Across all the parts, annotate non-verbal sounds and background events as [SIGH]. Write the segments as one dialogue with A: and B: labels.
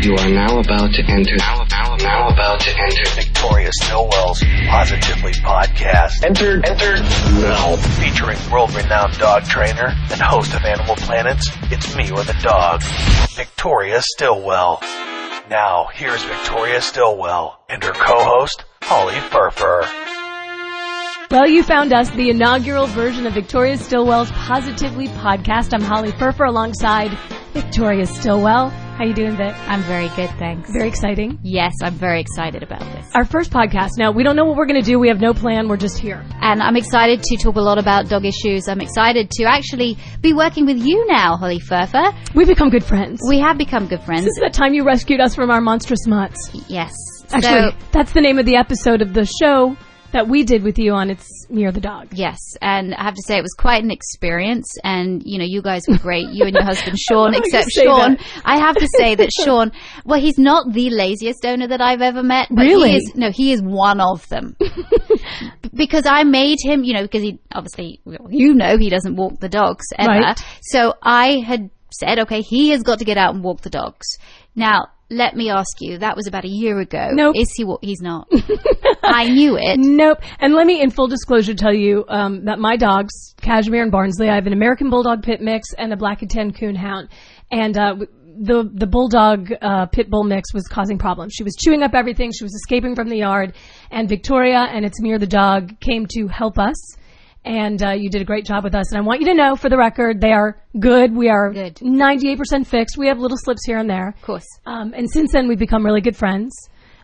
A: You are now about to enter. Now, now, now about to enter.
B: Victoria Stilwell's Positively Podcast.
A: Enter. Enter.
B: Now. Featuring world-renowned dog trainer and host of Animal Planets, It's Me or the Dog, Victoria Stilwell. Now, here's Victoria Stilwell and her co-host, Holly Furfer.
C: Well, you found us, the inaugural version of Victoria Stilwell's Positively podcast. I'm Holly Furfer alongside Victoria Stilwell. How you doing, Vic?
D: I'm very good, thanks.
C: Very exciting.
D: Yes, I'm very excited about this.
C: Our first podcast. Now, we don't know what we're going to do. We have no plan. We're just here.
D: And I'm excited to talk a lot about dog issues. I'm excited to actually be working with you now, Holly Furfer.
C: We've become good friends.
D: We have become good friends.
C: This is the time you rescued us from our monstrous mutts.
D: Yes.
C: Actually,
D: So,
C: that's the name of the episode of the show that we did with you on It's Me or the Dog.
D: yes, and I have to say it was quite an experience. And you know, you guys were great. You and your husband [LAUGHS] Sean.
C: Oh, you
D: except Sean,
C: that?
D: I have to say that [LAUGHS] Sean. Well, he's not the laziest owner that I've ever met. But
C: Really?
D: He is, no, he is one of them. [LAUGHS] because I made him, you know, because he obviously, you know, he doesn't walk the dogs ever.
C: Right.
D: So I had said, okay, he has got to get out and walk the dogs. Now, let me ask you, that was about a year ago.
C: Nope.
D: Is he? what? He's not. [LAUGHS] I knew it.
C: Nope. And let me, in full disclosure, tell you um, that my dogs, Cashmere and Barnsley, I have an American Bulldog Pit mix and a Black and Tan Coon Hound. And uh, the the Bulldog uh, Pit Bull mix was causing problems. She was chewing up everything. She was escaping from the yard. And Victoria and It's Me the Dog came to help us. And uh, you did a great job with us. And I want you to know, for the record, they are good. We are
D: Good.
C: 98% fixed. We have little slips here and there.
D: Of course.
C: Um, and since then, we've become really good friends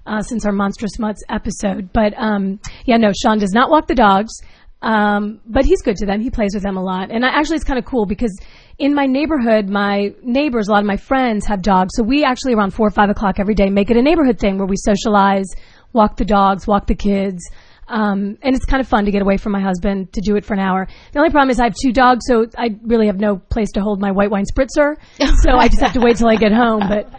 C: uh, since our Monstrous Mutts episode. But um, yeah, no, Sean does not walk the dogs, um, but he's good to them. He plays with them a lot. And I, actually, it's kind of cool because in my neighborhood, my neighbors, a lot of my friends have dogs. So we actually, around 4 or 5 o'clock every day, make it a neighborhood thing where we socialize, walk the dogs, walk the kids. Um, and it's kind of fun to get away from my husband to do it for an hour. The only problem is I have two dogs, so I really have no place to hold my white wine spritzer. [LAUGHS] So I just have to wait till I get home. But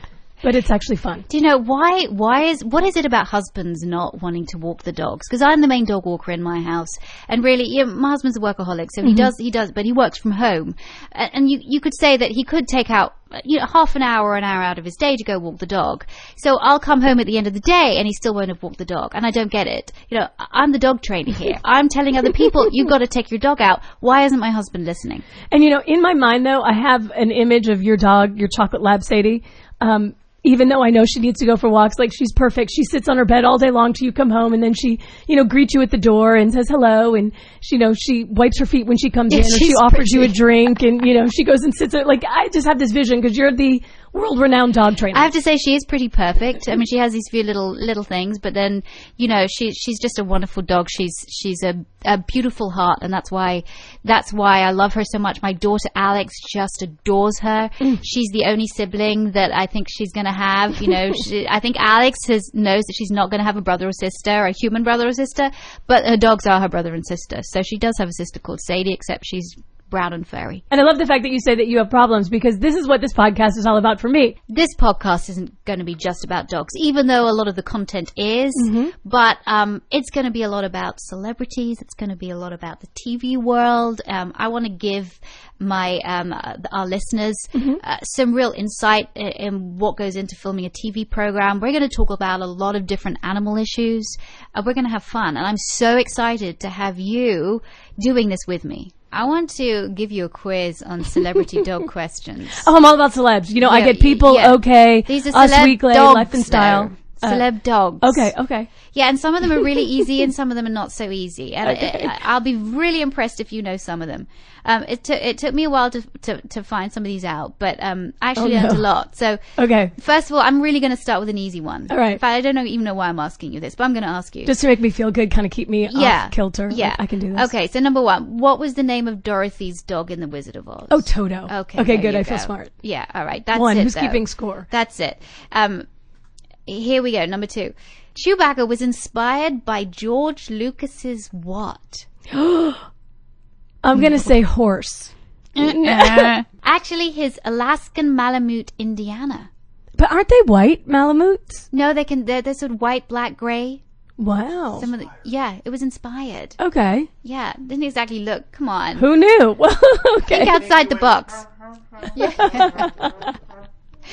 C: but it's actually fun.
D: Do you know why? Why is what is it about husbands not wanting to walk the dogs? Because I'm the main dog walker in my house, and really, know, my husband's a workaholic, so he
C: Mm-hmm.
D: does he does, but he works from home, and you you could say that he could take out you know half an hour or an hour out of his day to go walk the dog. So I'll come home at the end of the day, and he still won't have walked the dog, and I don't get it. You know, I'm the dog trainer [LAUGHS] here. I'm telling other people you've got to take your dog out. Why isn't my husband listening?
C: And you know, in my mind though, I have an image of your dog, your chocolate lab Sadie. Um, even though I know she needs to go for walks, like she's perfect. She sits on her bed all day long till you come home, and then she, you know, greets you at the door and says hello, and she, you know, she wipes her feet when she comes
D: Yeah,
C: in, and she offers you a drink, and you know, she goes and sits. Like I just have this vision because you're the world-renowned dog trainer.
D: I have to say she is pretty perfect. I mean, she has these few little little things, but then you know she she's just a wonderful dog. She's she's a, a beautiful heart, and that's why that's why I love her so much. My daughter Alex just adores her. Mm. She's the only sibling that I think she's going to have. You know, [LAUGHS] she, I think Alex has knows that she's not going to have a brother or sister, a human brother or sister, but her dogs are her brother and sister. So she does have a sister called Sadie, except she's brown and furry.
C: and I love the fact that you say that you have problems because this is what this podcast is all about for me.
D: this podcast isn't going to be just about dogs, even though a lot of the content is. But um, it's going to be a lot about celebrities. It's going to be a lot about the TV world. Um, I want to give my um, uh, our listeners uh, some real insight in, in what goes into filming a TV program. We're going to talk about a lot of different animal issues. Uh, we're going to have fun, and I'm so excited to have you doing this with me. I want to give you a quiz on celebrity dog [LAUGHS] questions.
C: Oh, I'm all about celebs. You know, I get people
D: yeah.
C: okay.
D: These are
C: Us Weekly, Life and Style.
D: Though. Celeb dogs.
C: Okay, okay.
D: Yeah, and some of them are really easy, and [LAUGHS] some of them are not so easy. And
C: Okay.
D: I, I'll be really impressed if you know some of them. Um, it took it took me a while to, to to find some of these out, but um, I actually
C: Oh, no.
D: learned a lot. So
C: Okay.
D: first of all, I'm really going to start with an easy one.
C: All right.
D: In fact, I don't know, even know why I'm asking you this, but I'm going to ask you.
C: Just to make me feel good, kind of keep me
D: yeah,
C: off kilter.
D: Yeah,
C: I can do this.
D: Okay, so number one, what was the name of Dorothy's dog in The Wizard of Oz?
C: Oh, Toto.
D: Okay.
C: Okay, good. I feel smart.
D: Yeah. All right. That's
C: One.
D: it.
C: Who's
D: though.
C: keeping score?
D: That's it. Um, here we go. Number two. Chewbacca was inspired by George Lucas's what? [GASPS]
C: I'm gonna say horse. [LAUGHS]
D: Actually, his Alaskan Malamute, Indiana.
C: But aren't they white Malamutes?
D: No, they can. They're, they're sort of white, black, gray.
C: Wow.
D: Some of the, yeah, it was inspired.
C: Okay.
D: Yeah, didn't exactly look. Come on,
C: Who knew? Well, [LAUGHS] okay.
D: think outside the box. [LAUGHS]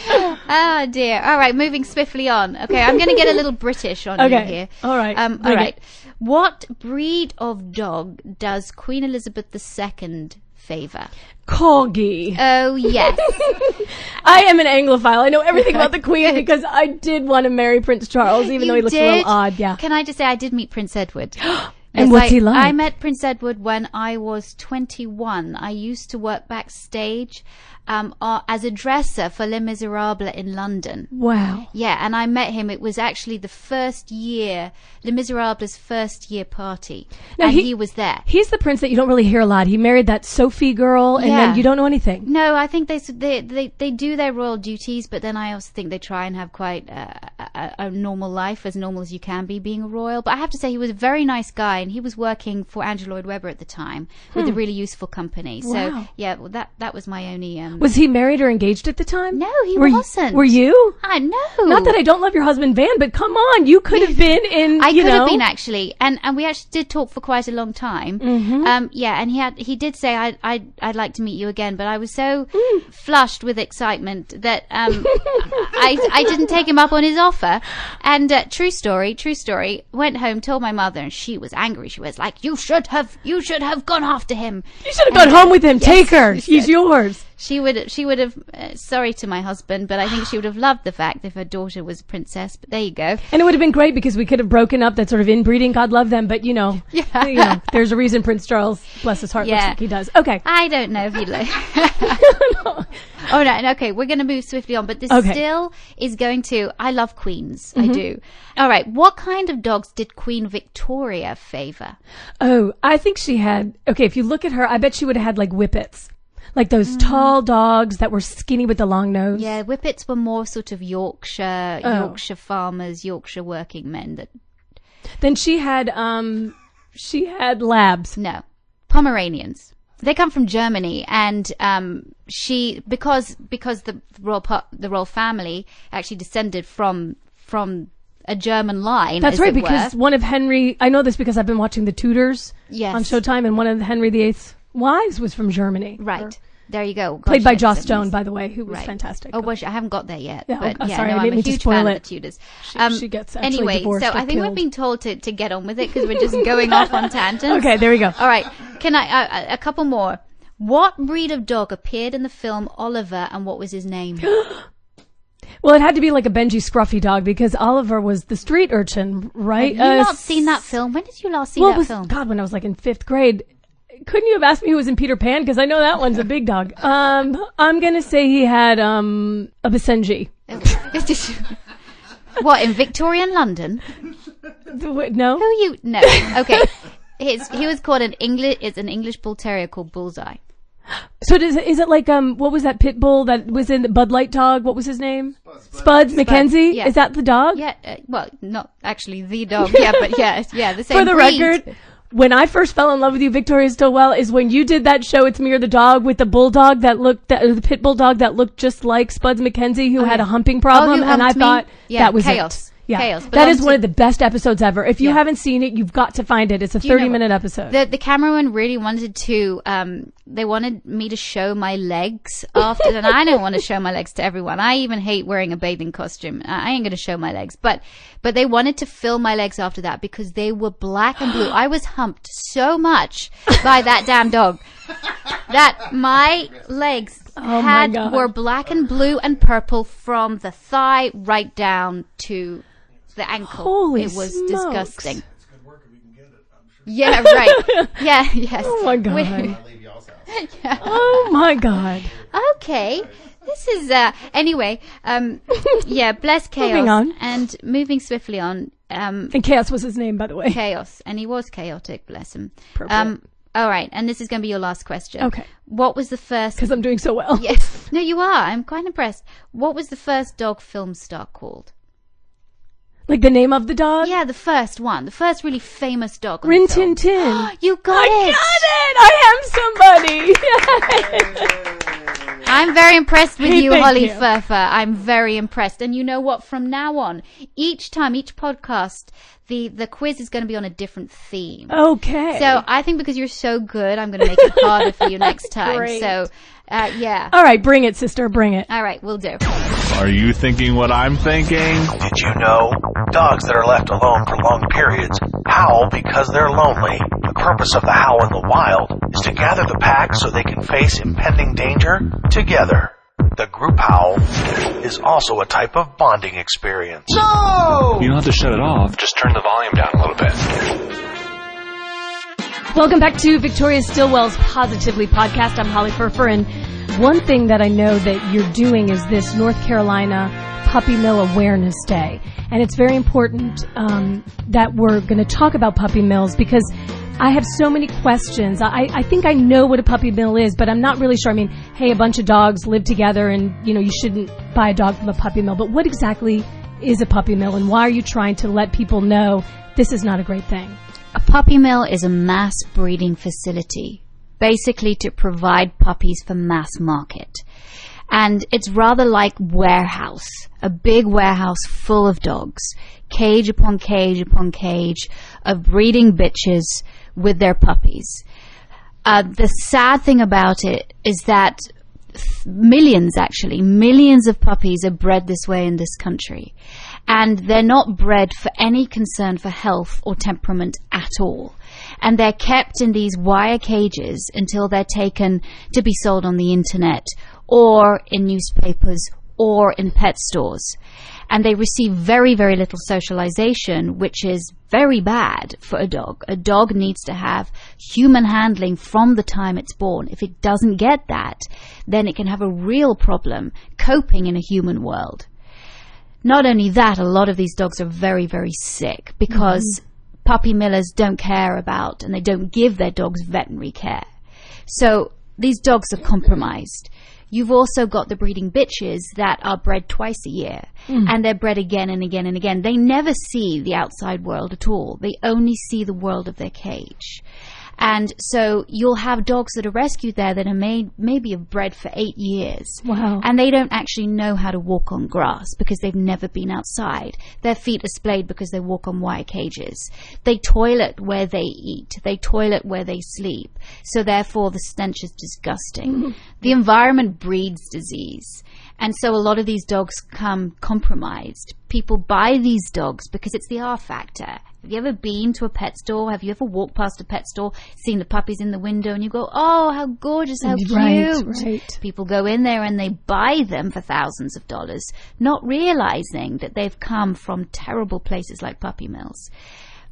D: [LAUGHS] oh dear. All right, moving swiftly on. Okay, I'm going to get a little British on you here.
C: All right.
D: Um, all
C: Bring it.
D: What breed of dog does Queen Elizabeth II favour?
C: Corgi.
D: Oh yes. [LAUGHS]
C: I am an Anglophile. I know everything about the [LAUGHS] Queen because I did want to marry Prince Charles, even though he
D: You
C: looks a little odd. Yeah.
D: Can I just say I did meet Prince Edward. [GASPS]
C: And
D: Yes,
C: what's
D: I,
C: he like?
D: I met Prince Edward when I was 21. I used to work backstage um, as a dresser for Les Miserables in London.
C: Wow.
D: Yeah, and I met him. It was actually the first year, Les Miserables' first year party,
C: Now,
D: and
C: he-
D: he, was there.
C: He's the prince that you don't really hear a lot. He married that Sophie girl, and
D: Yeah.
C: then you don't know anything.
D: No, I think they, they they they do their royal duties, but then I also think they try and have quite uh, a, a normal life, as normal as you can be being a royal. But I have to say, he was a very nice guy, and he was working for Andrew Lloyd Webber at the time with a really useful company. So
C: Hmm. Wow.
D: yeah, well, that that was my only. Um,
C: Was he married or engaged at the time?
D: No, he
C: were
D: wasn't.
C: were you?
D: I know.
C: Not that I don't love your husband Van, but come on, you could have been in.
D: I
C: you
D: could
C: know,
D: have been actually, and and we actually did talk for quite a long time.
C: Mm-hmm.
D: Um, yeah, and he had he did say I I I'd like to meet you again, but I was so
C: Mm.
D: flushed with excitement that um [LAUGHS] I I didn't take him up on his offer. And uh, true story, true story. Went home, told my mother, and she was angry. She was like, "You should have you should have gone after him."
C: You should have gone home with him. Take her.
D: yes,
C: She's yours.
D: She would she would have uh, sorry to my husband, but I think she would have loved the fact if her daughter was a princess. But there you go.
C: And it would have been great because we could have broken up that sort of inbreeding. God love them, but you know, [LAUGHS]
D: Yeah.
C: you know, there's a reason Prince Charles, bless his heart, looks
D: Yeah.
C: like he does. Okay.
D: I don't know if you'd like. [LAUGHS] [LAUGHS] oh no, okay, we're going to move swiftly on, but this
C: Okay.
D: still is going to. I love queens, I do. All right, what kind of dogs did Queen Victoria favour?
C: Oh, I think she had. Okay, if you look at her, I bet she would have had like whippets, like those
D: Mm.
C: tall dogs that were skinny with the long nose.
D: Yeah, whippets were more sort of Yorkshire,
C: Oh.
D: Yorkshire farmers, Yorkshire working men. That
C: Then she had um, she had labs.
D: no, Pomeranians. They come from Germany, and um, she because because the royal the royal family actually descended from from a German line.
C: That's right,
D: it were.
C: because one of Henry. I know this because I've been watching The Tudors
D: Yes.
C: on Showtime, and one of Henry VIII's wives was from Germany.
D: Right. There you go.
C: Played by Joss Stone, by the way, who was
D: Right.
C: fantastic.
D: Oh, well, I haven't got there yet.
C: Yeah,
D: but
C: oh,
D: yeah,
C: sorry,
D: no,
C: I
D: I'm
C: didn't
D: a huge
C: spoil
D: fan
C: it.
D: of the Tudors.
C: She- she gets
D: anyway, so
C: or
D: I think we're
C: killed.
D: being told to, to get on with it because we're just [LAUGHS] going off on tangents.
C: Okay, there we go.
D: All right. Can I uh, a couple more? What breed of dog appeared in the film Oliver, and what was his name? [GASPS]
C: Well, it had to be like a Benji Scruffy dog because Oliver was the street urchin, right?
D: Have you
C: Uh,
D: not seen that film? When did you last see
C: well,
D: that
C: was,
D: film?
C: God, when I was like in fifth grade. Couldn't you have asked me who was in Peter Pan? Because I know that one's a big dog. Um, I'm gonna say he had um a Basenji. [LAUGHS]
D: what in Victorian London?
C: No,
D: Who you? No. Okay. [LAUGHS] His, he was called an English. It's an English bull terrier called Bullseye.
C: So does it, is it like um what was that pit bull that was in the Bud Light dog? What was his name? Spuds MacKenzie.
D: yeah.
C: Is that the dog?
D: Yeah, uh, well, not actually the dog. Yeah, but yeah, yeah, the [LAUGHS] same.
C: For the
D: breed.
C: record, when I first fell in love with you, Victoria Stilwell, is when you did that show. It's me or the dog with the bulldog that looked, that, the pit bulldog that looked just like Spuds MacKenzie, who oh, had
D: yeah.
C: a humping oh, problem,
D: Oh,
C: and I
D: me?
C: thought
D: Yeah,
C: that was
D: chaos.
C: it. Yeah,
D: Chaos.
C: that
D: Belonged
C: one of the best episodes ever. If you
D: Yeah.
C: haven't seen it, you've got to find it. It's a
D: you know
C: thirty-minute episode.
D: The the cameraman really wanted to. Um, they wanted me to show my legs after, and I don't want to show my legs to everyone. I even hate wearing a bathing costume. I ain't going to show my legs, but but they wanted to film my legs after that because they were black and blue. I was humped so much by that damn dog that my legs
C: Oh
D: had were black and blue and purple from the thigh right down to the ankle.
C: Holy
D: it was
C: smokes.
D: disgusting. Yeah, right. [LAUGHS] Yeah, yes.
C: oh my god!
E: Lady All's house. [LAUGHS]
C: oh my god!
D: Okay. This is uh anyway, um [LAUGHS] yeah, bless chaos.
C: Moving on.
D: And moving swiftly on, um
C: And Chaos was his name, by the way.
D: chaos. And he was chaotic, bless him.
C: Appropriate.
D: Um all right, and this is gonna be your last question.
C: Okay.
D: What was the first
C: Because I'm doing so well.
D: Yes. No, you are. I'm quite impressed. What was the first dog film star called?
C: Like the name of the dog?
D: Yeah, the first one. The first really famous dog.
C: Rin. Tin Tin. [GASPS]
D: You got
C: I
D: it.
C: got it! I am somebody! [LAUGHS]
D: I'm very impressed with
C: Hey,
D: you, Holly
C: you.
D: Furfer. I'm very impressed. And you know what? From now on, each time, each podcast, the, the quiz is going to be on a different theme.
C: okay.
D: So I think because you're so good, I'm going to make it harder for you next [LAUGHS] time.
C: Great.
D: So Uh, yeah.
C: All right, bring it, sister, bring it.
D: All right, we'll do.
F: Are you thinking what I'm thinking?
B: Did you know? Dogs that are left alone for long periods howl because they're lonely. The purpose of the howl in the wild is to gather the pack so they can face impending danger together. The group howl is also a type of bonding experience. No!
F: You don't have to shut it off. Just turn the volume down a little bit.
C: Welcome back to Victoria Stilwell's Positively podcast. I'm Holly Furfer, and one thing that I know that you're doing is this North Carolina Puppy Mill Awareness Day. And it's very important um, that we're going to talk about puppy mills because I have so many questions. I, I think I know what a puppy mill is, but I'm not really sure. I mean, hey, a bunch of dogs live together and, you know, you shouldn't buy a dog from a puppy mill. But what exactly is a puppy mill and why are you trying to let people know this is not a great thing?
D: A puppy mill is a mass breeding facility, basically to provide puppies for mass market. And it's rather like warehouse, a big warehouse full of dogs, cage upon cage upon cage of breeding bitches with their puppies. Uh, the sad thing about it is that millions, actually, millions of puppies are bred this way in this country and they're not bred for any concern for health or temperament at all. And they're kept in these wire cages until they're taken to be sold on the internet or in newspapers or in pet stores. And they receive very, very little socialization, which is very bad for a dog. A dog needs to have human handling from the time it's born. If it doesn't get that, then it can have a real problem coping in a human world. Not only that, a lot of these dogs are very, very sick because mm-hmm. puppy millers don't care about and they don't give their dogs veterinary care. So these dogs are compromised. You've also got the breeding bitches that are bred twice a year mm. and they're bred again and again and again. They never see the outside world at all. They only see the world of their cage. And so you'll have dogs that are rescued there that are made maybe have bred for eight years.
C: Wow.
D: And they don't actually know how to walk on grass because they've never been outside. Their feet are splayed because they walk on wire cages. They toilet where they eat. They toilet where they sleep. So therefore the stench is disgusting. Mm-hmm. The environment breeds disease. And so a lot of these dogs come compromised. People buy these dogs because it's the R factor. Have you ever been to a pet store? Have you ever walked past a pet store, seen the puppies in the window, and you go, "Oh, how gorgeous, how
C: right,
D: cute!"
C: Right.
D: People go in there and they buy them for thousands of dollars, not realizing that they've come from terrible places like puppy mills.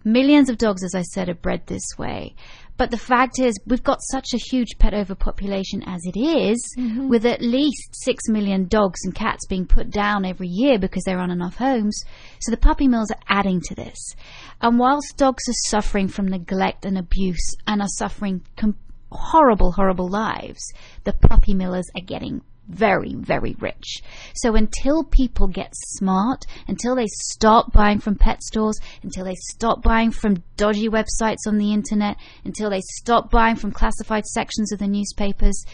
D: Millions of dogs, as I said, are bred this way. But the fact is, we've got such a huge pet overpopulation as it is, mm-hmm. with at least six million dogs and cats being put down every year because there aren't enough homes. So the puppy mills are adding to this. And whilst dogs are suffering from neglect and abuse and are suffering com- horrible, horrible lives, the puppy millers are getting very, very rich. So until people get smart, until they stop buying from pet stores, until they stop buying from dodgy websites on the internet, until they stop buying from classified sections of the newspapers,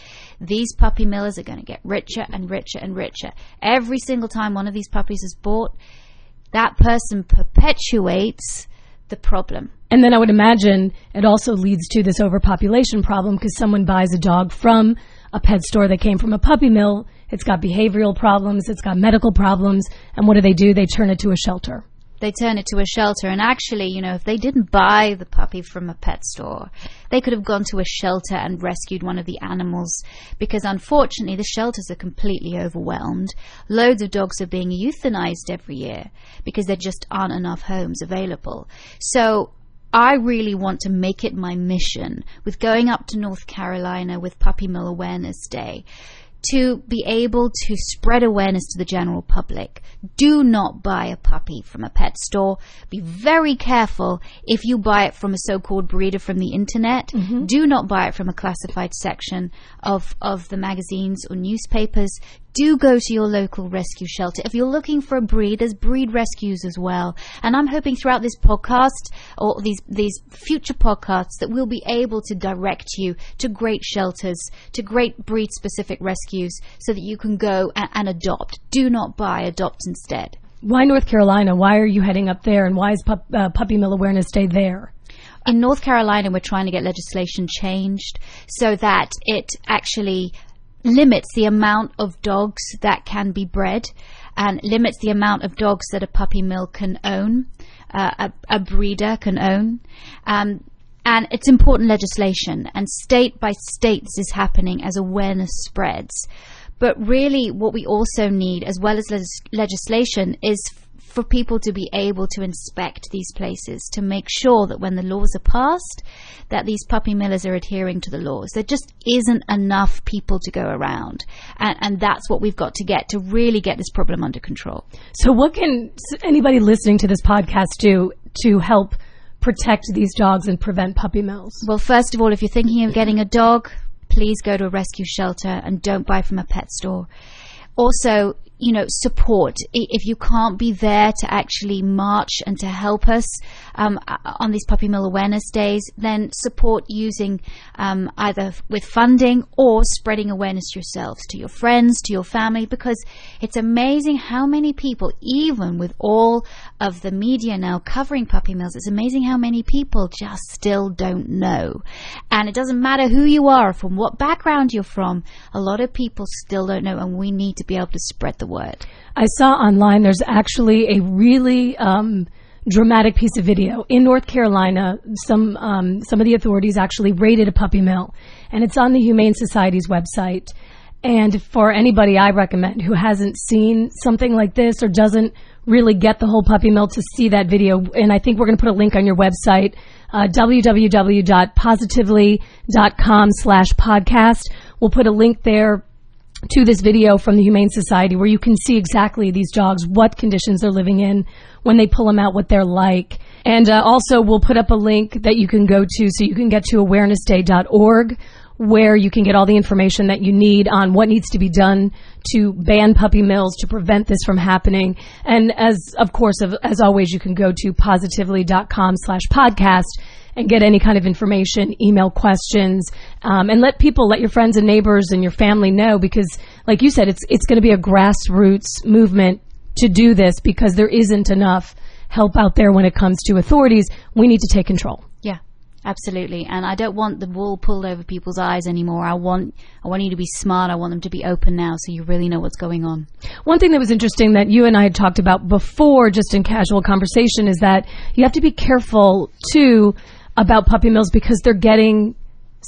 D: these puppy millers are going to get richer and richer and richer. Every single time one of these puppies is bought, that person perpetuates the problem.
C: And then I would imagine it also leads to this overpopulation problem because someone buys a dog from a pet store that came from a puppy mill. It's got behavioral problems, it's got medical problems, and what do they do? They turn it to a shelter.
D: They turn it to a shelter, and actually, you know, if they didn't buy the puppy from a pet store, they could have gone to a shelter and rescued one of the animals because unfortunately the shelters are completely overwhelmed. Loads of dogs are being euthanized every year because there just aren't enough homes available. So I really want to make it my mission with going up to North Carolina with Puppy Mill Awareness Day to be able to spread awareness to the general public. Do not buy a puppy from a pet store. Be very careful if you buy it from a so-called breeder from the internet. Mm-hmm. Do not buy it from a classified section of, of the magazines or newspapers do go to your local rescue shelter. If you're looking for a breed, there's breed rescues as well. And I'm hoping throughout this podcast or these, these future podcasts that we'll be able to direct you to great shelters, to great breed specific rescues so that you can go and, and adopt. Do not buy, adopt instead.
C: Why North Carolina? Why are you heading up there? And why is pup, uh, Puppy Mill Awareness Day there?
D: In North Carolina, we're trying to get legislation changed so that it actually limits the amount of dogs that can be bred and limits the amount of dogs that a puppy mill can own, uh, a, a, breeder can own. Um, and it's important legislation, and state by state this is happening as awareness spreads. But really, what we also need, as well as legislation, is for people to be able to inspect these places to make sure that when the laws are passed, that these puppy millers are adhering to the laws. There just isn't enough people to go around, and, and that's what we've got to get to really get this problem under control.
C: So, what can anybody listening to this podcast do to help? protect these dogs and prevent puppy mills?
D: Well, first of all, if you're thinking of getting a dog, please go to a rescue shelter and don't buy from a pet store. Also, you know, support. If you can't be there to actually march and to help us um, on these puppy mill awareness days, then support using um, either with funding or spreading awareness yourselves to your friends, to your family, because it's amazing how many people, even with all of the media now covering puppy mills, it's amazing how many people just still don't know. And it doesn't matter who you are, from what background you're from, a lot of people still don't know, and we need to be able to spread the the word.
C: I saw online there's actually a really um, dramatic piece of video in North Carolina. Some um, some of the authorities actually raided a puppy mill, and it's on the Humane Society's website. And for anybody I recommend who hasn't seen something like this or doesn't really get the whole puppy mill to see that video, and I think we're going to put a link on your website, uh, www.positively.com slash podcast. We'll put a link there to this video from the Humane Society where you can see exactly these dogs, what conditions they're living in, when they pull them out, what they're like. And uh, also, we'll put up a link that you can go to so you can get to awarenessday.org where you can get all the information that you need on what needs to be done to ban puppy mills to prevent this from happening. And as, of course, as always, you can go to positively.com slash podcast and get any kind of information, email questions, um, and let people, let your friends and neighbors and your family know because, like you said, it's it's going to be a grassroots movement to do this because there isn't enough help out there when it comes to authorities. We need to take control.
D: Yeah. Absolutely, and I don't want the wool pulled over people's eyes anymore. I want I want you to be smart. I want them to be open now, so you really know what's going on.
C: One thing that was interesting that you and I had talked about before, just in casual conversation, is that you have to be careful too about puppy mills because they're getting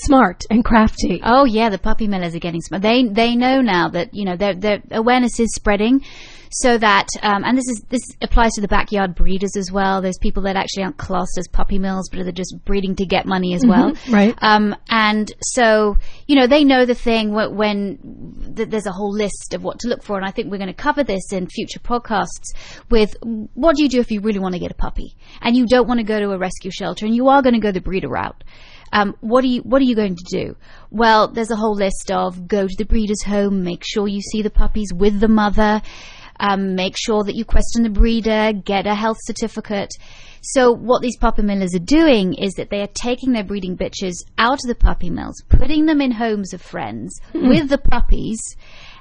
C: smart and crafty.
D: Oh yeah, the puppy millers are getting smart. They they know now that you know their their awareness is spreading, so that um, and this is this applies to the backyard breeders as well. There's people that actually aren't classed as puppy mills, but they're just breeding to get money as well.
C: Mm-hmm, right.
D: Um, and so you know they know the thing when, when th- there's a whole list of what to look for, and I think we're going to cover this in future podcasts. With what do you do if you really want to get a puppy and you don't want to go to a rescue shelter and you are going to go the breeder route. Um, what are you What are you going to do? Well, there's a whole list of go to the breeder's home, make sure you see the puppies with the mother, um, make sure that you question the breeder, get a health certificate. So what these puppy millers are doing is that they are taking their breeding bitches out of the puppy mills, putting them in homes of friends mm. with the puppies,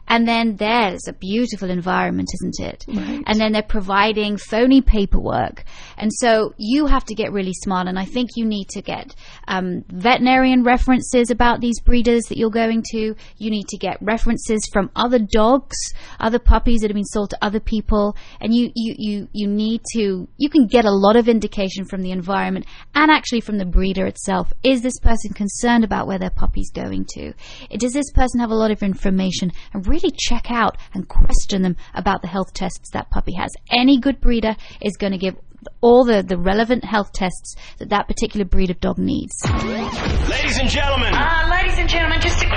D: and then there's a beautiful environment, isn't it?
C: Right.
D: And then they're providing phony paperwork. And so you have to get really smart. And I think you need to get um, veterinarian references about these breeders that you're going to. You need to get references from other dogs, other puppies that have been sold to other people. And you, you, you, you need to, you can get a lot of indication from the environment and actually from the breeder itself. Is this person concerned about where their puppy's going to? Does this person have a lot of information and really really check out and question them about the health tests that puppy has. Any good breeder is going to give all the, the relevant health tests that that particular breed of dog needs.
B: Ladies and gentlemen.
G: Uh, ladies and gentlemen, just a quick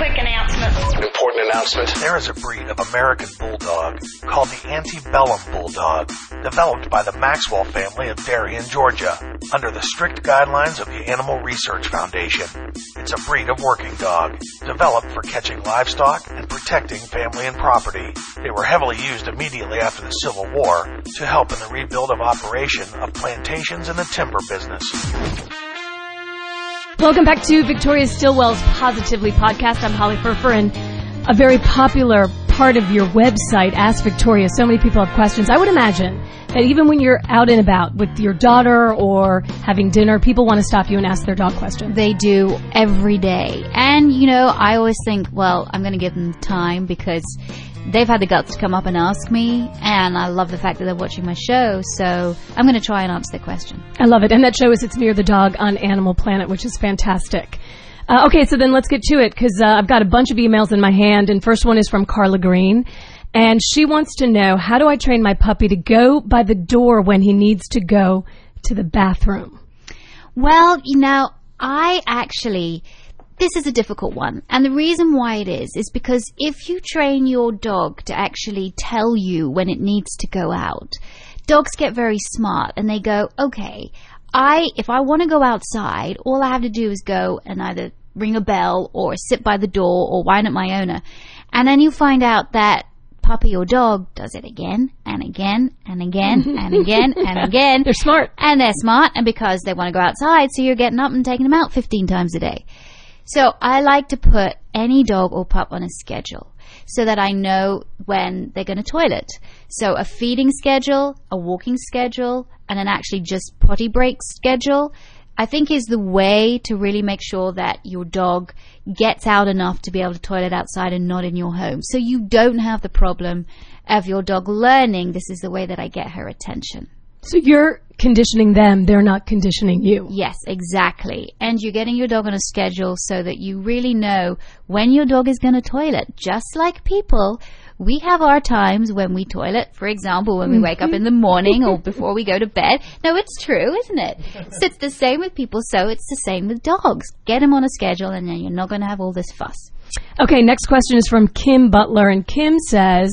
G: announcement.
B: Important announcement. There is a breed of American Bulldog called the Antebellum Bulldog, developed by the Maxwell family of Darien, Georgia, under the strict guidelines of the Animal Research Foundation. It's a breed of working dog, developed for catching livestock and protecting family and property. They were heavily used immediately after the Civil War to help in the rebuild of operation of plantations in the timber business.
C: Welcome back to Victoria Stilwell's Positively podcast. I'm Holly Furfer, and a very popular part of your website, Ask Victoria, so many people have questions. I would imagine that even when you're out and about with your daughter or having dinner, people want to stop you and ask their dog questions.
D: They do every day. And, you know, I always think, well, I'm going to give them time because they've had the guts to come up and ask me. And I love the fact that they're watching my show. So I'm going to try and answer their question.
C: I love it. And that show is It's Me the Dog on Animal Planet, which is fantastic. Uh, okay, so then let's get to it because uh, I've got a bunch of emails in my hand, and first one is from Carla Green. And she wants to know how do I train my puppy to go by the door when he needs to go to the bathroom?
D: Well, you know, I actually, this is a difficult one. And the reason why it is, is because if you train your dog to actually tell you when it needs to go out, dogs get very smart and they go, okay, I, if I want to go outside, all I have to do is go and either ring a bell or sit by the door or whine at my owner. And then you find out that puppy or dog does it again and again and again [LAUGHS] and again and again.
C: They're smart.
D: And they're smart and because they want to go outside, so you're getting up and taking them out 15 times a day. So I like to put any dog or pup on a schedule so that I know when they're going to toilet. So a feeding schedule, a walking schedule, and an actually just potty break schedule, I think is the way to really make sure that your dog gets out enough to be able to toilet outside and not in your home. So you don't have the problem of your dog learning this is the way that I get her attention.
C: So you're conditioning them, they're not conditioning you.
D: Yes, exactly. And you're getting your dog on a schedule so that you really know when your dog is going to toilet. Just like people, we have our times when we toilet, for example, when we mm-hmm. wake up in the morning or before we go to bed. No, it's true, isn't it? So it's the same with people, so it's the same with dogs. Get them on a schedule and then you're not going to have all this fuss.
C: Okay, next question is from Kim Butler, and Kim says,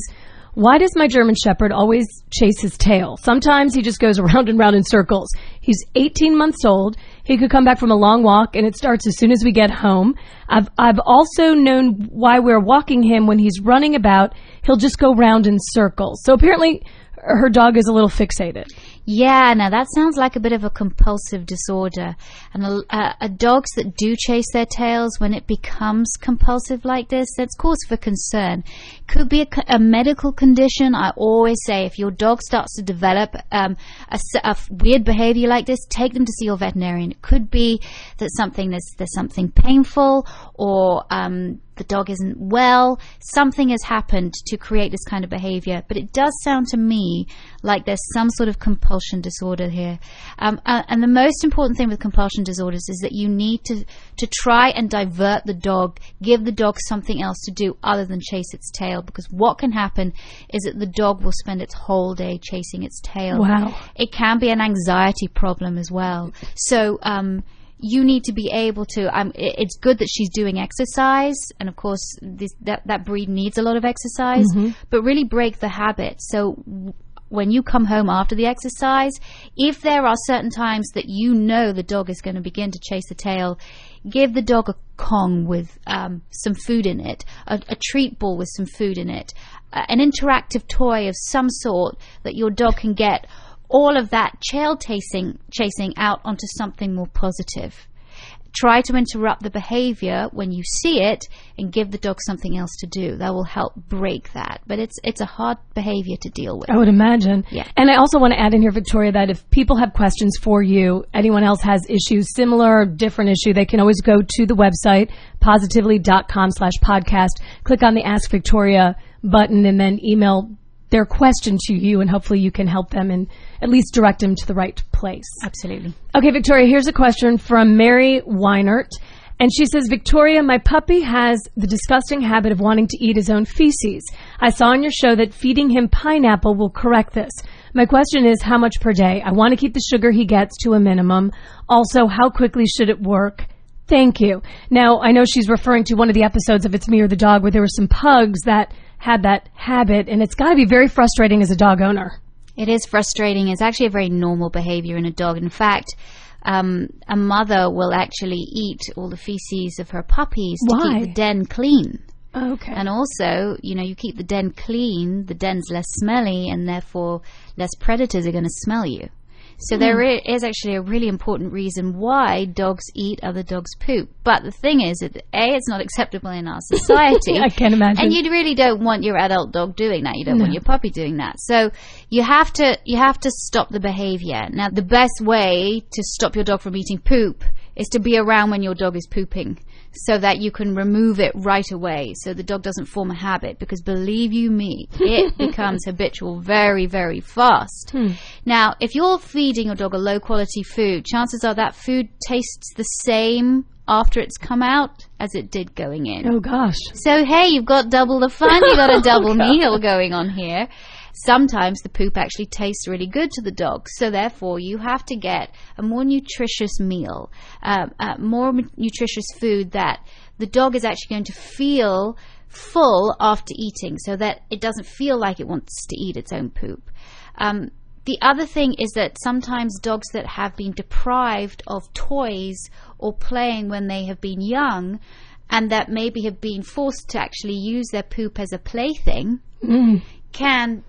C: Why does my German Shepherd always chase his tail? Sometimes he just goes [LAUGHS] around and round in circles. He's 18 months old. He could come back from a long walk, and it starts as soon as we get home. I've, I've also known why we're walking him when he's running about. He'll just go round in circles. So apparently, her dog is a little fixated.
D: Yeah, now that sounds like a bit of a compulsive disorder. And a, a dogs that do chase their tails, when it becomes compulsive like this, that's cause for concern. Could be a, a medical condition. I always say if your dog starts to develop um, a, a weird behavior like this, take them to see your veterinarian. It could be that something there's, there's something painful or um, the dog isn't well. Something has happened to create this kind of behavior. But it does sound to me like there's some sort of compulsion disorder here. Um, uh, and the most important thing with compulsion disorders is that you need to, to try and divert the dog, give the dog something else to do other than chase its tail. Because what can happen is that the dog will spend its whole day chasing its tail.
C: Wow.
D: It can be an anxiety problem as well. So, um, you need to be able to. Um, it's good that she's doing exercise, and of course, this, that that breed needs a lot of exercise. But really break the habit. So w- when you come home after the exercise, if there are certain times that you know the dog is going to begin to chase the tail, give the dog a Kong with um, some food in it, a, a treat ball with some food in it, uh, an interactive toy of some sort that your dog can get all of that tail chasing chasing out onto something more positive. Try to interrupt the behavior when you see it and give the dog something else to do. That will help break that. But it's it's a hard behavior to deal with.
C: I would imagine.
D: Yeah.
C: And I also want to add in here, Victoria, that if people have questions for you, anyone else has issues, similar, or different issue, they can always go to the website, positively.com slash podcast, click on the Ask Victoria button, and then email their question to you, and hopefully you can help them and at least direct them to the right place.
D: Absolutely.
C: Okay, Victoria, here's a question from Mary Weinert. And she says, Victoria, my puppy has the disgusting habit of wanting to eat his own feces. I saw on your show that feeding him pineapple will correct this. My question is, how much per day? I want to keep the sugar he gets to a minimum. Also, how quickly should it work? Thank you. Now, I know she's referring to one of the episodes of It's Me or the Dog where there were some pugs that had that habit, and it's got to be very frustrating as a dog owner.
D: It is frustrating. It's actually a very normal behavior in a dog. In fact, um, a mother will actually eat all the feces of her puppies to
C: Why?
D: keep the den clean.
C: Okay.
D: And also, you know, you keep the den clean, the den's less smelly, and therefore less predators are going to smell you. So there hmm. i- is actually a really important reason why dogs eat other dogs' poop. But the thing is that A, it's not acceptable in our [LAUGHS] society.
C: I can imagine.
D: And you really don't want your adult dog doing that. You don't want your puppy doing that. So you have to you have to stop the behavior. Now the best way to stop your dog from eating poop is to be around when your dog is pooping so that you can remove it right away so the dog doesn't form a habit because believe you me it [LAUGHS] becomes habitual very very fast hmm. now if you're feeding your dog a low quality food chances are that food tastes the same after it's come out as it did going in
C: Oh gosh.
D: so hey, you've got double the fun. [LAUGHS] You've got a oh, double meal going on here. Sometimes the poop actually tastes really good to the dog, so therefore you have to get a more nutritious meal, um, uh, more nutritious food that the dog is actually going to feel full after eating, so that it doesn't feel like it wants to eat its own poop. Um, the other thing is that sometimes dogs that have been deprived of toys or playing when they have been young and that maybe have been forced to actually use their poop as a plaything can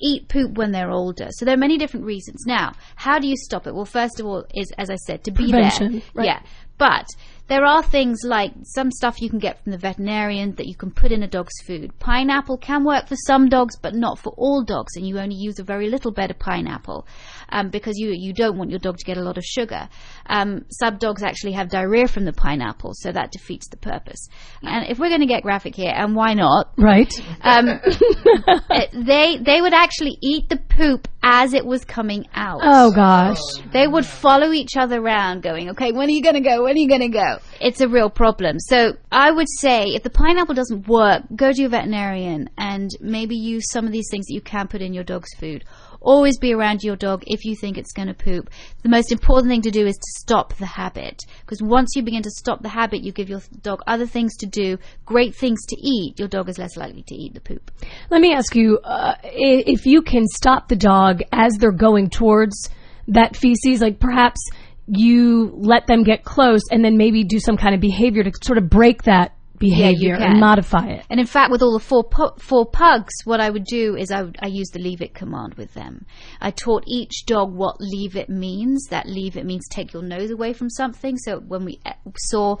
D: eat poop when they're older. So there are many different reasons. Now, how do you stop it? Well, first of all, is as I said, to be
C: Prevention,
D: there.
C: right.
D: Yeah. But there are things like some stuff you can get from the veterinarian that you can put in a dog's food. Pineapple can work for some dogs, but not for all dogs, and you only use a very little bit of pineapple um, because you you don't want your dog to get a lot of sugar. Um, some dogs actually have diarrhea from the pineapple, so that defeats the purpose. And if we're going to get graphic here, and why not?
C: Right.
D: um, [LAUGHS] uh, they they would actually eat the poop as it was coming out.
C: Oh gosh.
D: They would follow each other around, going, "Okay, when are you going to go? When are you going to go?" It's a real problem. So I would say, if the pineapple doesn't work, go to your veterinarian and maybe use some of these things that you can put in your dog's food. Always be around your dog if you think it's going to poop. The most important thing to do is to stop the habit. Because once you begin to stop the habit, you give your dog other things to do, great things to eat, your dog is less likely to eat the poop.
C: Let me ask you uh, if you can stop the dog as they're going towards that feces, like perhaps you let them get close and then maybe do some kind of behavior to sort of break that behavior
D: can.
C: and modify it.
D: And in fact, with all the four pu- four pugs, what I would do is I would I use the leave it command with them. I taught each dog what leave it means. That leave it means take your nose away from something. So when we uh, saw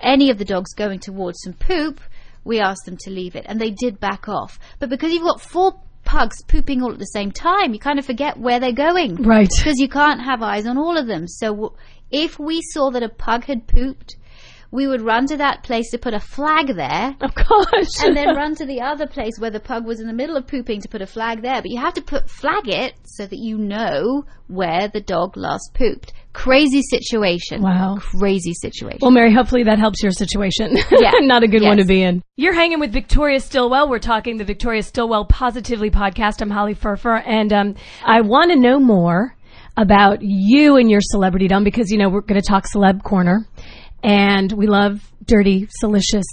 D: any of the dogs going towards some poop, we asked them to leave it, and they did back off. But because you've got four pugs pooping all at the same time, you kind of forget where they're going
C: Right.
D: because you can't have eyes on all of them. So w- if we saw that a pug had pooped, we would run to that place to put a flag there
C: Of course.
D: and then run to the other place where the pug was in the middle of pooping to put a flag there. But you have to put flag it so that you know where the dog last pooped. Crazy situation.
C: Wow.
D: Crazy situation.
C: Well, Mary, hopefully that helps your situation. [LAUGHS]
D: Yeah.
C: Not a good one to be in. You're hanging with Victoria Stilwell. We're talking the Victoria Stilwell Positively podcast. I'm Holly Furfer, and um, I want to know more about you and your celebrity dom because, you know, we're going to talk Celeb Corner, and we love dirty, salacious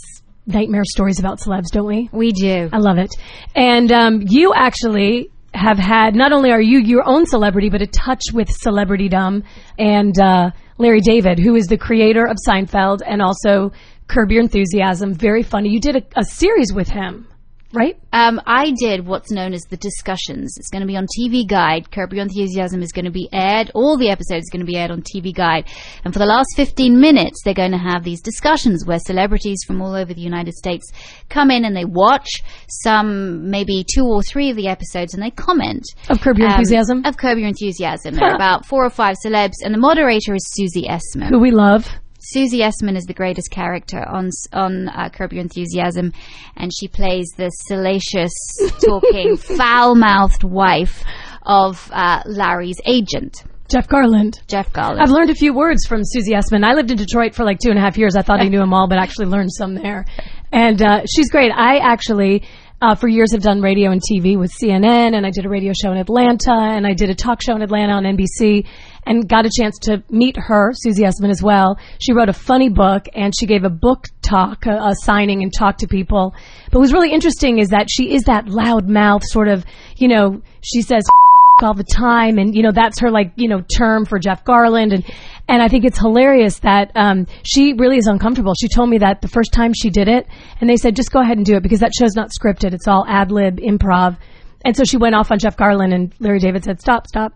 C: nightmare stories about celebs, don't we?
D: we do.
C: I love it. And um, you actually have had not only are you your own celebrity, but a touch with celebritydom and uh, Larry David, who is the creator of Seinfeld and also Curb Your Enthusiasm. Very funny. You did a, a series with him, right?
D: Um, I did what's known as the discussions. It's going to be on TV Guide. Curb Your Enthusiasm is going to be aired. All the episodes are going to be aired on TV Guide. And for the last 15 minutes, they're going to have these discussions where celebrities from all over the United States come in and they watch some, maybe two or three of the episodes, and they comment.
C: Of Curb Your
D: um,
C: Enthusiasm,
D: Of Curb Your Enthusiasm. There are about four or five celebs, and the moderator is Susie Essman.
C: who we love.
D: Susie Essman is the greatest character on on uh, Curb Your Enthusiasm, and she plays the salacious, [LAUGHS] talking, foul-mouthed wife of uh, Larry's agent,
C: Jeff Garlin.
D: Jeff Garlin.
C: I've learned a few words from Susie Essman. I lived in Detroit for like two and a half years. I thought I knew them all, but actually learned some there. And uh, she's great. I actually, uh, for years, have done radio and TV with CNN, and I did a radio show in Atlanta, and I did a talk show in Atlanta on NBC, and got a chance to meet her, Susie Essman, as well. She wrote a funny book, and she gave a book talk, a, a signing, and talked to people. But what was really interesting is that she is that loud mouth sort of, you know, she says [LAUGHS] all the time and you know that's her like you know term for Jeff Garlin and and I think it's hilarious that um, she really is uncomfortable. She told me that the first time she did it and they said just go ahead and do it because that show's not scripted. It's all ad lib improv. And so she went off on Jeff Garlin and Larry David said stop stop.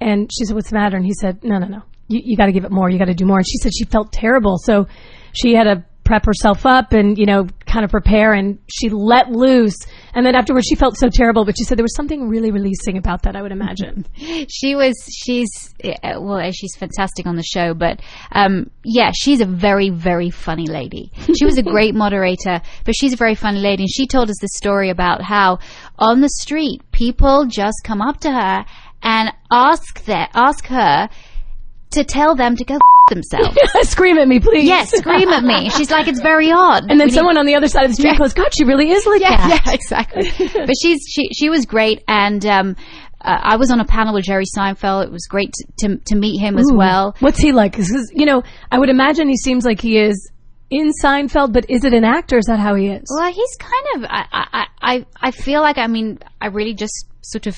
C: And she said, "What's the matter?" And he said, "No, no, no. You, you got to give it more. You got to do more." And she said she felt terrible, so she had to prep herself up and you know kind of prepare and she let loose and then afterwards she felt so terrible but she said there was something really releasing about that i would imagine [LAUGHS]
D: she was she's uh, well she's fantastic on the show but um yeah she's a very very funny lady she was a [LAUGHS] great moderator but she's a very funny lady and she told us this story about how on the street people just come up to her and ask that ask her to tell them to go f- themselves [LAUGHS]
C: scream at me please
D: yes scream at me she's like it's very odd
C: and then
D: We need-
C: someone on the other side of the street goes god she really is like
D: yeah,
C: that
D: yeah, exactly. but she's she she was great, and um, uh, I was on a panel with Jerry Seinfeld. It was great to to, to meet him as well.
C: What's he like? Because you know, I would imagine he seems like he is in Seinfeld, but is it an actor? Is that how he is?
D: Well, he's kind of. I I I I feel like I mean I really just sort of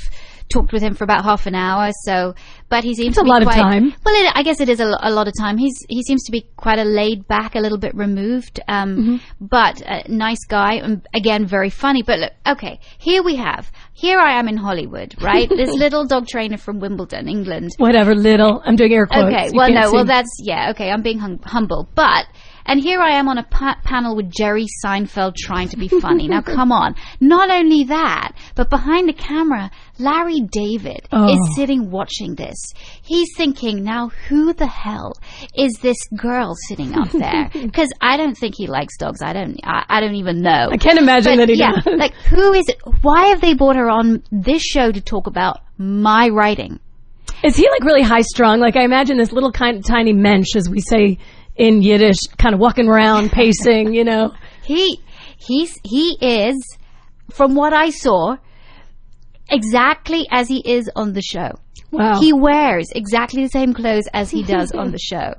D: talked with him for about half an hour. So, but he seems to
C: a lot of time.
D: Well, it, I guess it is a, a lot of time. He's he seems to be quite a laid back, a little bit removed, um,
C: Mm-hmm.
D: but a nice guy, and again very funny. But look, okay, here we have. Here I am in Hollywood, right? [LAUGHS] this little dog trainer from Wimbledon, England.
C: Whatever, little. I'm doing air quotes.
D: Okay,
C: You
D: well, no,
C: see.
D: well, that's yeah. Okay, I'm being hum- humble, but and here I am on a pa- panel with Jerry Seinfeld trying to be funny. now, [LAUGHS] come on. Not only that, but behind the camera, Larry David
C: Oh.
D: is sitting watching this. He's thinking, now who the hell is this girl sitting up there? [LAUGHS] Because I don't think he likes dogs. I don't. I, I don't even know.
C: I can't imagine
D: But
C: that he
D: yeah,
C: does.
D: like who is it? Why have they brought her on this show to talk about my writing?
C: Is he like really high strung? Like I imagine this little kind of tiny mensch, as we say in Yiddish, kind of walking around, [LAUGHS] pacing. You know,
D: He he's he is from what I saw exactly as he is on the show.
C: wow.
D: He wears exactly the same clothes as he does on [LAUGHS] the show.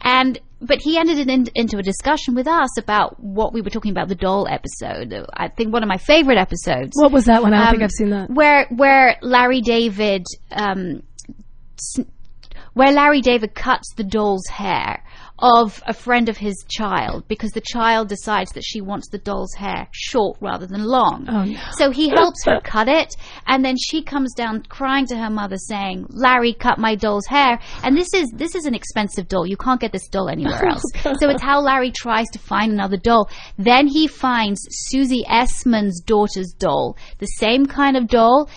D: And but he ended it in, into a discussion with us about what we were talking about the doll episode. I think one of my favorite episodes.
C: what was that one? I don't
D: Um,
C: think I've seen that.
D: Where where Larry David um, where Larry David cuts the doll's hair of a friend of his child because the child decides that she wants the doll's hair short rather than long.
C: Oh, no.
D: So he helps her cut it and then she comes down crying to her mother saying, "Larry cut my doll's hair." And this is this is an expensive doll. You can't get this doll anywhere oh, else. [LAUGHS] so it's how Larry tries to find another doll. Then he finds Susie Essman's daughter's doll, the same kind of doll,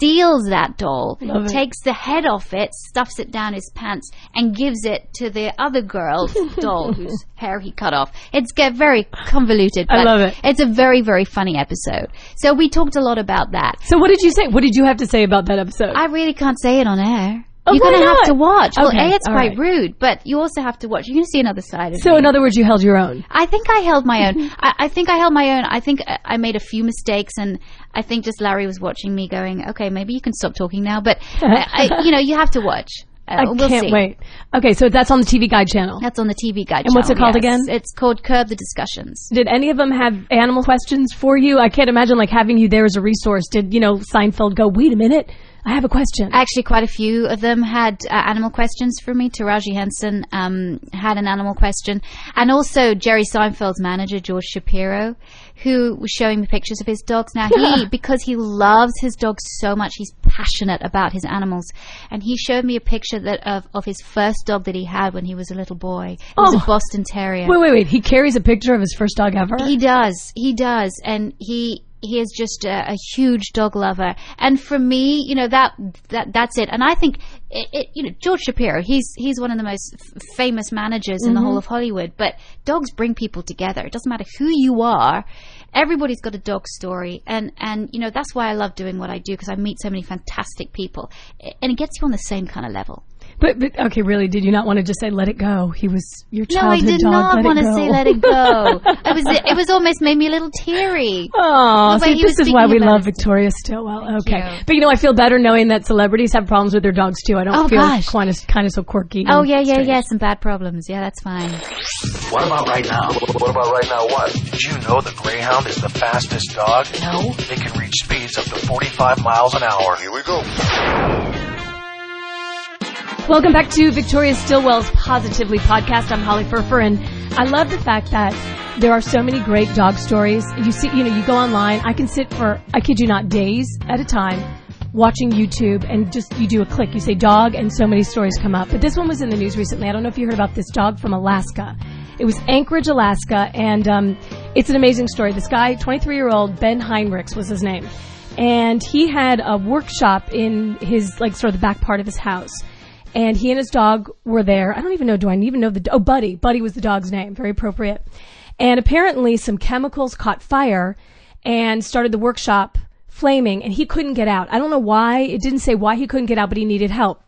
D: steals that doll,
C: Love it.
D: takes the head off it, stuffs it down his pants, and gives it to the other girl's [LAUGHS] doll whose hair he cut off. It's get very convoluted.
C: I love it.
D: It's a very, very funny episode. So we talked a lot about that.
C: So what did you say? What did you have to say about that episode?
D: I really can't say it on air.
C: Oh,
D: You're going to have to watch.
C: Okay,
D: Well, A, it's quite
C: right.
D: rude, but you also have to watch. You're going to see another side of
C: so
D: me.
C: in other words, you held your own.
D: I think I held my own. [LAUGHS] I, I think I held my own. I think I- I made a few mistakes, and I think just Larry was watching me, going, "Okay, maybe you can stop talking now." But [LAUGHS] I, I, you know, you have to watch. Uh,
C: I
D: we'll
C: can't
D: see.
C: wait. Okay, so that's on the TV Guide channel.
D: That's on the TV Guide. Channel.
C: And what's it called
D: yes.
C: again?
D: It's called Curb the Discussions.
C: Did any of them have animal questions for you? I can't imagine like having you there as a resource. Did you know Seinfeld go? Wait a minute, I have a question.
D: Actually, quite a few of them had uh, animal questions for me. Taraji Henson um, had an animal question, and also Jerry Seinfeld's manager George Shapiro, who was showing me pictures of his dogs. Now he, [LAUGHS] because he loves his dogs so much, he's passionate about his animals, and he showed me a picture that of of his first dog that he had when he was a little boy. It was
C: Oh.
D: a Boston Terrier.
C: wait, wait, wait. He carries a picture of his first dog ever.
D: He does. He does, and he he is just a, a huge dog lover. And for me, you know that that that's it. And I think it, it you know George Shapiro. He's he's one of the most f- famous managers in the whole mm-hmm. of Hollywood. But dogs bring people together. It doesn't matter who you are. Everybody's got a dog story, and and you know that's why I love doing what I do because I meet so many fantastic people, and it gets you on the same kind of level.
C: But, but okay, really, did you not want to just say let it go? He was your childhood dog.
D: No, I did
C: dog.
D: not want to say let it go. [LAUGHS] it was it was almost made me a little teary.
C: Oh, see, this is why we love
D: it.
C: Victoria Stilwell. Okay,
D: you.
C: but you know, I feel better knowing that celebrities have problems with their dogs too. I don't
D: Oh,
C: feel
D: gosh.
C: kind of kind of so quirky.
D: Oh yeah, yeah,
C: strange.
D: yeah. Some bad problems. Yeah, that's fine.
B: What about right now? What about right now what? Did you know the Greyhound is the fastest dog? No. it can reach speeds up to 45 miles an hour. Here we go.
C: Welcome back to Victoria Stilwell's Positively podcast. I'm Holly Furfer, and I love the fact that there are so many great dog stories. You see, you know, you go online. I can sit for, I kid you not, days at a time, watching YouTube and just you do a click, you say dog, and so many stories come up. But this one was in the news recently. I don't know if you heard about this dog from Alaska. It was Anchorage, Alaska, and um, it's an amazing story. This guy, 23 year old Ben Heinrichs was his name, and he had a workshop in his like sort of the back part of his house. And he and his dog were there. I don't even know. Do I even know the? Oh, Buddy. Buddy was the dog's name. Very appropriate. And apparently, some chemicals caught fire and started the workshop flaming, and he couldn't get out. I don't know why. It didn't say why he couldn't get out, but he needed help.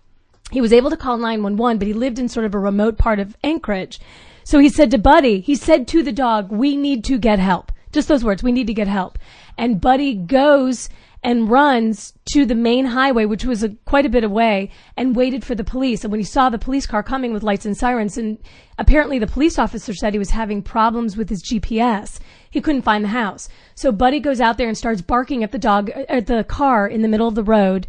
C: He was able to call 911, but he lived in sort of a remote part of Anchorage. So he said to Buddy, he said to the dog, we need to get help. Just those words, we need to get help. And Buddy goes and runs to the main highway, which was a, quite a bit away, and waited for the police. And when he saw the police car coming with lights and sirens, and apparently the police officer said he was having problems with his GPS, he couldn't find the house. So Buddy goes out there and starts barking at the dog, uh, at the car in the middle of the road,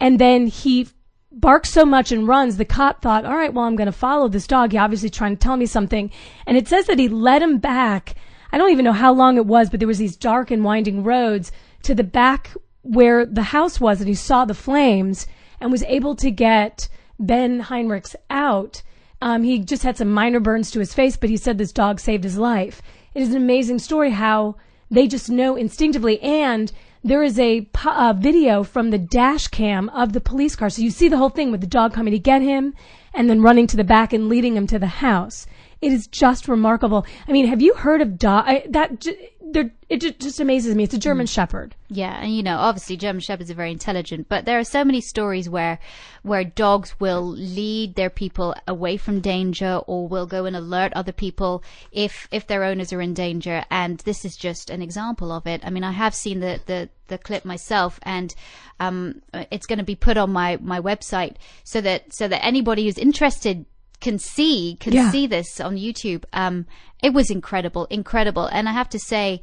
C: and then he barks so much and runs, the cop thought, all right, well, I'm going to follow this dog. He obviously trying to tell me something. And it says that he led him back. I don't even know how long it was, but there was these dark and winding roads to the back where the house was and he saw the flames and was able to get Ben Heinrichs out. Um, he just had some minor burns to his face, but he said this dog saved his life. It is an amazing story how they just know instinctively. And there is a video from the dash cam of the police car. So you see the whole thing with the dog coming to get him and then running to the back and leading him to the house. It is just remarkable. I mean, have you heard of dog? That they're, it ju- just amazes me. It's a German Shepherd.
D: Yeah, and you know, obviously German shepherds are very intelligent, but there are so many stories where where dogs will lead their people away from danger or will go and alert other people if if their owners are in danger, and this is just an example of it. I mean, I have seen the the, the clip myself, and um, it's going to be put on my my website so that so that anybody who's interested can see can
C: Yeah.
D: see this on YouTube. Um, it was incredible, incredible, and I have to say,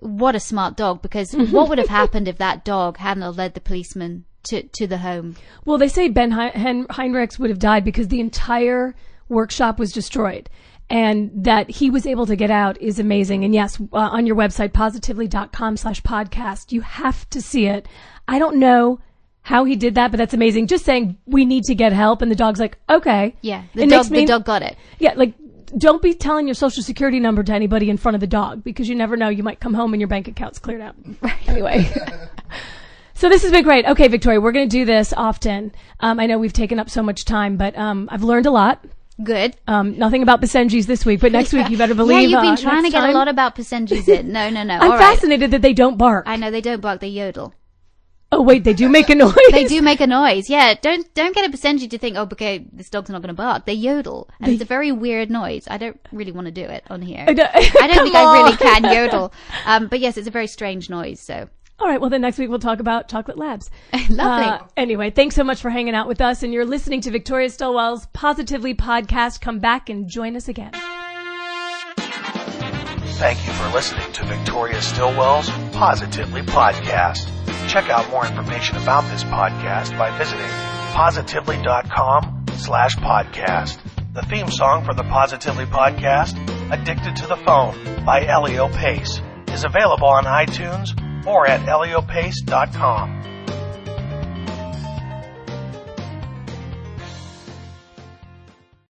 D: what a smart dog! Because [LAUGHS] what would have happened if that dog hadn't led the policeman to to the home?
C: Well, they say Ben Hein- Heinrichs would have died because the entire workshop was destroyed. And that he was able to get out is amazing. And yes, uh, on your website, positively.com slash podcast, you have to see it. I don't know how he did that, but that's amazing. Just saying we need to get help. And the dog's like, okay.
D: Yeah, the
C: It
D: dog
C: me-
D: the dog got it.
C: Yeah, like don't be telling your social security number to anybody in front of the dog because you never know. You might come home and your bank account's cleared out. [LAUGHS] Anyway. [LAUGHS] So this has been great. Okay, Victoria, we're going to do this often. Um, I know we've taken up so much time, but um, I've learned a lot.
D: Good.
C: Um, nothing about Basenjis this week, but next week you better believe. [LAUGHS]
D: yeah, you've been
C: uh,
D: trying to get
C: time-
D: a lot about Basenjis in. No, no, no.
C: I'm
D: All right.
C: fascinated that they don't bark.
D: I know they don't bark; they yodel.
C: Oh wait, they do make a [LAUGHS] noise.
D: They do make a noise. Yeah, don't don't get a Basenji to think, oh, okay, this dog's not going to bark. They yodel, and it's a very weird noise. I don't really want to do it on here.
C: don't-
D: I don't
C: Come [LAUGHS]
D: think I really can [LAUGHS] yodel. Um, but yes, it's a very strange noise. So
C: All right, well then next week we'll talk about chocolate labs.
D: Lovely.
C: Uh, anyway, thanks so much for hanging out with us, and you're listening to Victoria Stilwell's Positively podcast. Come back and join us again.
B: Thank you for listening to Victoria Stilwell's Positively Podcast. Check out more information about this podcast by visiting positively.com slash podcast. The theme song for the Positively Podcast, Addicted to the Phone by Elio Pace, is available on iTunes or at eliopace.com.